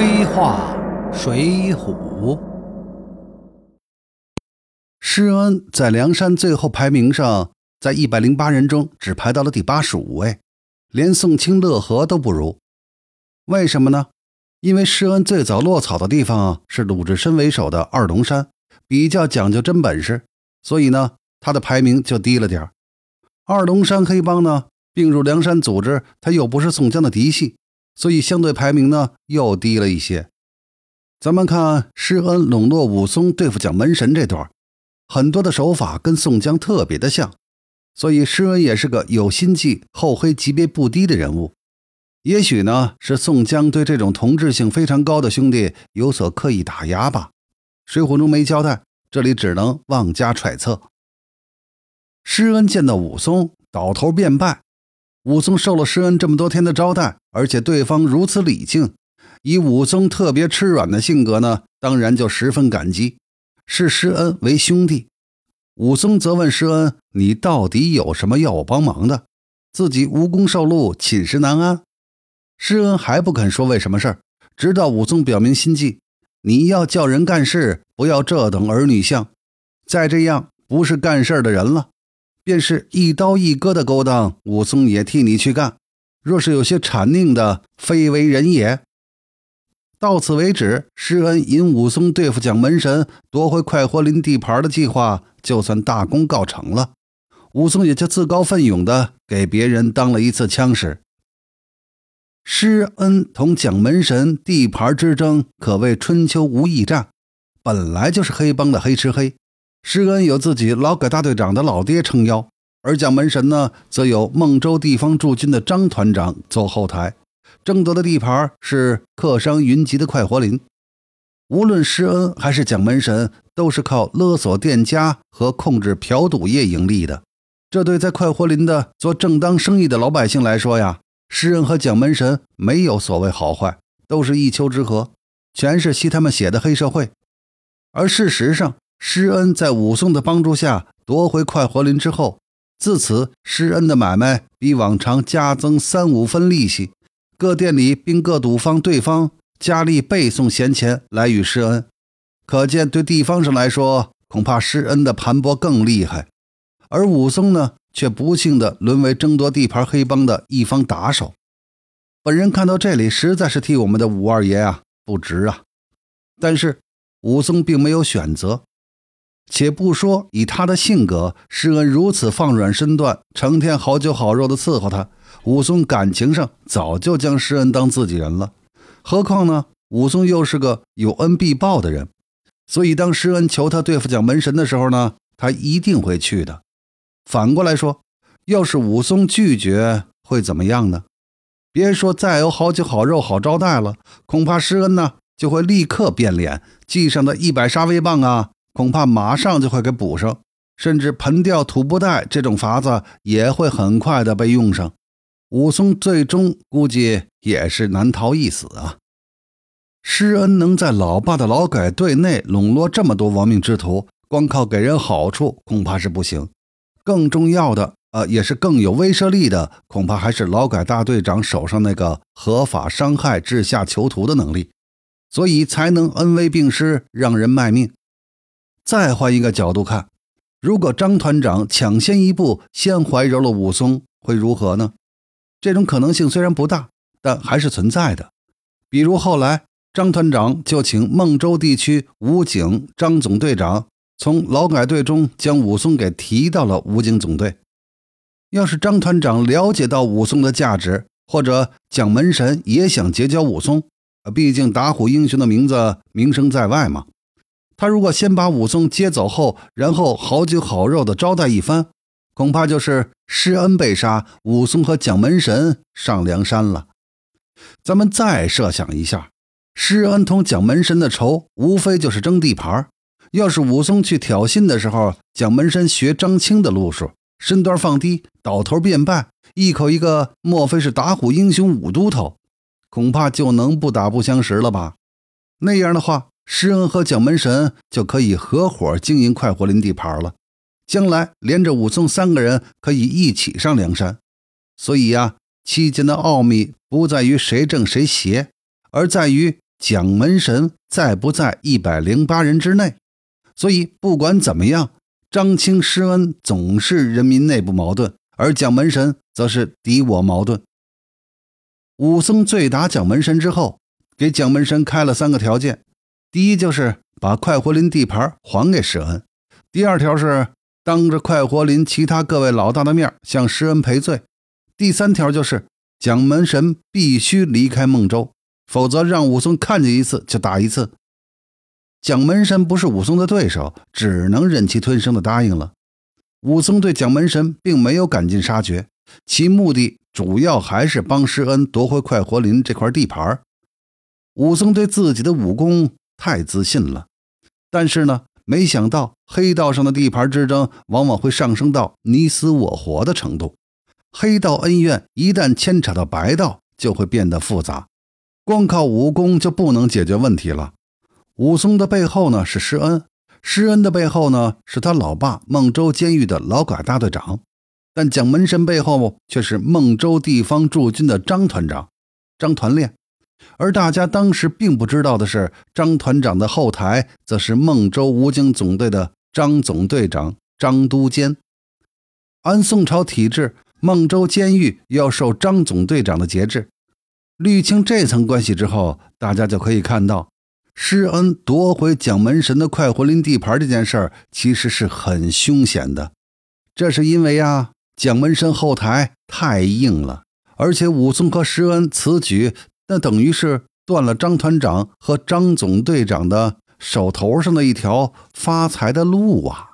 黑话水浒。施恩在梁山最后排名上，在一百零八人中只排到了第八十五位，连宋清、乐和都不如。为什么呢？因为施恩最早落草的地方是鲁智深为首的二龙山，比较讲究真本事，所以呢，他的排名就低了点二龙山黑帮呢并入梁山组织，他又不是宋江的嫡系。所以相对排名呢又低了一些。咱们看施恩笼络武松对付蒋门神这段，很多的手法跟宋江特别的像，所以施恩也是个有心计、厚黑级别不低的人物。也许呢是宋江对这种同质性非常高的兄弟有所刻意打压吧。水浒中没交代，这里只能妄加揣测。施恩见到武松，倒头便拜。武松受了施恩这么多天的招待，而且对方如此礼敬，以武松特别吃软的性格呢，当然就十分感激，视施恩为兄弟。武松则问施恩：“你到底有什么要我帮忙的？自己无功受禄，寝食难安。”施恩还不肯说为什么事儿，直到武松表明心迹：“你要叫人干事，不要这等儿女相，再这样不是干事的人了。”便是一刀一割的勾当，武松也替你去干。若是有些谄佞的，非为人也。到此为止，施恩引武松对付蒋门神、夺回快活林地盘的计划，就算大功告成了。武松也就自告奋勇的给别人当了一次枪使。施恩同蒋门神地盘之争，可谓春秋无义战，本来就是黑帮的黑吃黑。施恩有自己劳改大队长的老爹撑腰，而蒋门神呢，则有孟州地方驻军的张团长走后台，争夺的地盘是客商云集的快活林。无论施恩还是蒋门神，都是靠勒索店家和控制嫖赌业盈利的。这对在快活林的做正当生意的老百姓来说呀，施恩和蒋门神没有所谓好坏，都是一丘之貉，全是吸他们血的黑社会。而事实上，施恩在武松的帮助下夺回快活林之后，自此施恩的买卖比往常加增三五分利息，各店里并各赌方对方加力背送闲钱来与施恩，可见对地方上来说，恐怕施恩的盘剥更厉害，而武松呢，却不幸的沦为争夺地盘黑帮的一方打手。本人看到这里，实在是替我们的武二爷啊不值啊，但是武松并没有选择。且不说以他的性格，施恩如此放软身段，成天好酒好肉的伺候他，武松感情上早就将施恩当自己人了。何况呢，武松又是个有恩必报的人，所以当施恩求他对付蒋门神的时候呢，他一定会去的。反过来说，要是武松拒绝，会怎么样呢？别说再有好酒好肉好招待了，恐怕施恩呢就会立刻变脸，记上的一百杀威棒啊！恐怕马上就会给补上，甚至盆吊土布袋这种法子也会很快的被用上。武松最终估计也是难逃一死啊！施恩能在老爸的劳改队内笼络这么多亡命之徒，光靠给人好处恐怕是不行。更重要的，呃，也是更有威慑力的，恐怕还是劳改大队长手上那个合法伤害治下囚徒的能力，所以才能恩威并施，让人卖命。再换一个角度看，如果张团长抢先一步先怀柔了武松，会如何呢？这种可能性虽然不大，但还是存在的。比如后来张团长就请孟州地区武警张总队长从劳改队中将武松给提到了武警总队。要是张团长了解到武松的价值，或者蒋门神也想结交武松，毕竟打虎英雄的名字名声在外嘛。他如果先把武松接走后，然后好酒好肉的招待一番，恐怕就是施恩被杀，武松和蒋门神上梁山了。咱们再设想一下，施恩同蒋门神的仇，无非就是争地盘。要是武松去挑衅的时候，蒋门神学张青的路数，身段放低，倒头便拜，一口一个莫非是打虎英雄武都头，恐怕就能不打不相识了吧？那样的话。施恩和蒋门神就可以合伙经营快活林地盘了，将来连着武松三个人可以一起上梁山。所以呀，期间的奥秘不在于谁正谁邪，而在于蒋门神在不在一百零八人之内。所以不管怎么样，张清施恩总是人民内部矛盾，而蒋门神则是敌我矛盾。武松醉打蒋门神之后，给蒋门神开了三个条件：第一就是把快活林地盘还给施恩；第二条是当着快活林其他各位老大的面向施恩赔罪；第三条就是蒋门神必须离开孟州，否则让武松看见一次就打一次。蒋门神不是武松的对手，只能忍气吞声的答应了。武松对蒋门神并没有赶尽杀绝，其目的主要还是帮施恩夺回快活林这块地盘。武松对自己的武功太自信了，但是呢，没想到黑道上的地盘之争往往会上升到你死我活的程度。黑道恩怨一旦牵扯到白道，就会变得复杂，光靠武功就不能解决问题了。武松的背后呢是施恩，施恩的背后呢是他老爸孟州监狱的劳改大队长，但蒋门神背后却是孟州地方驻军的张团长张团练，而大家当时并不知道的是，张团长的后台则是孟州武警总队的张总队长张都监。按宋朝体制，孟州监狱要受张总队长的节制。捋清这层关系之后，大家就可以看到。施恩夺回蒋门神的快活林地盘这件事儿，其实是很凶险的。这是因为啊，蒋门神后台太硬了，而且武松和施恩此举，那等于是断了张团长和张总队长的手头上的一条发财的路啊。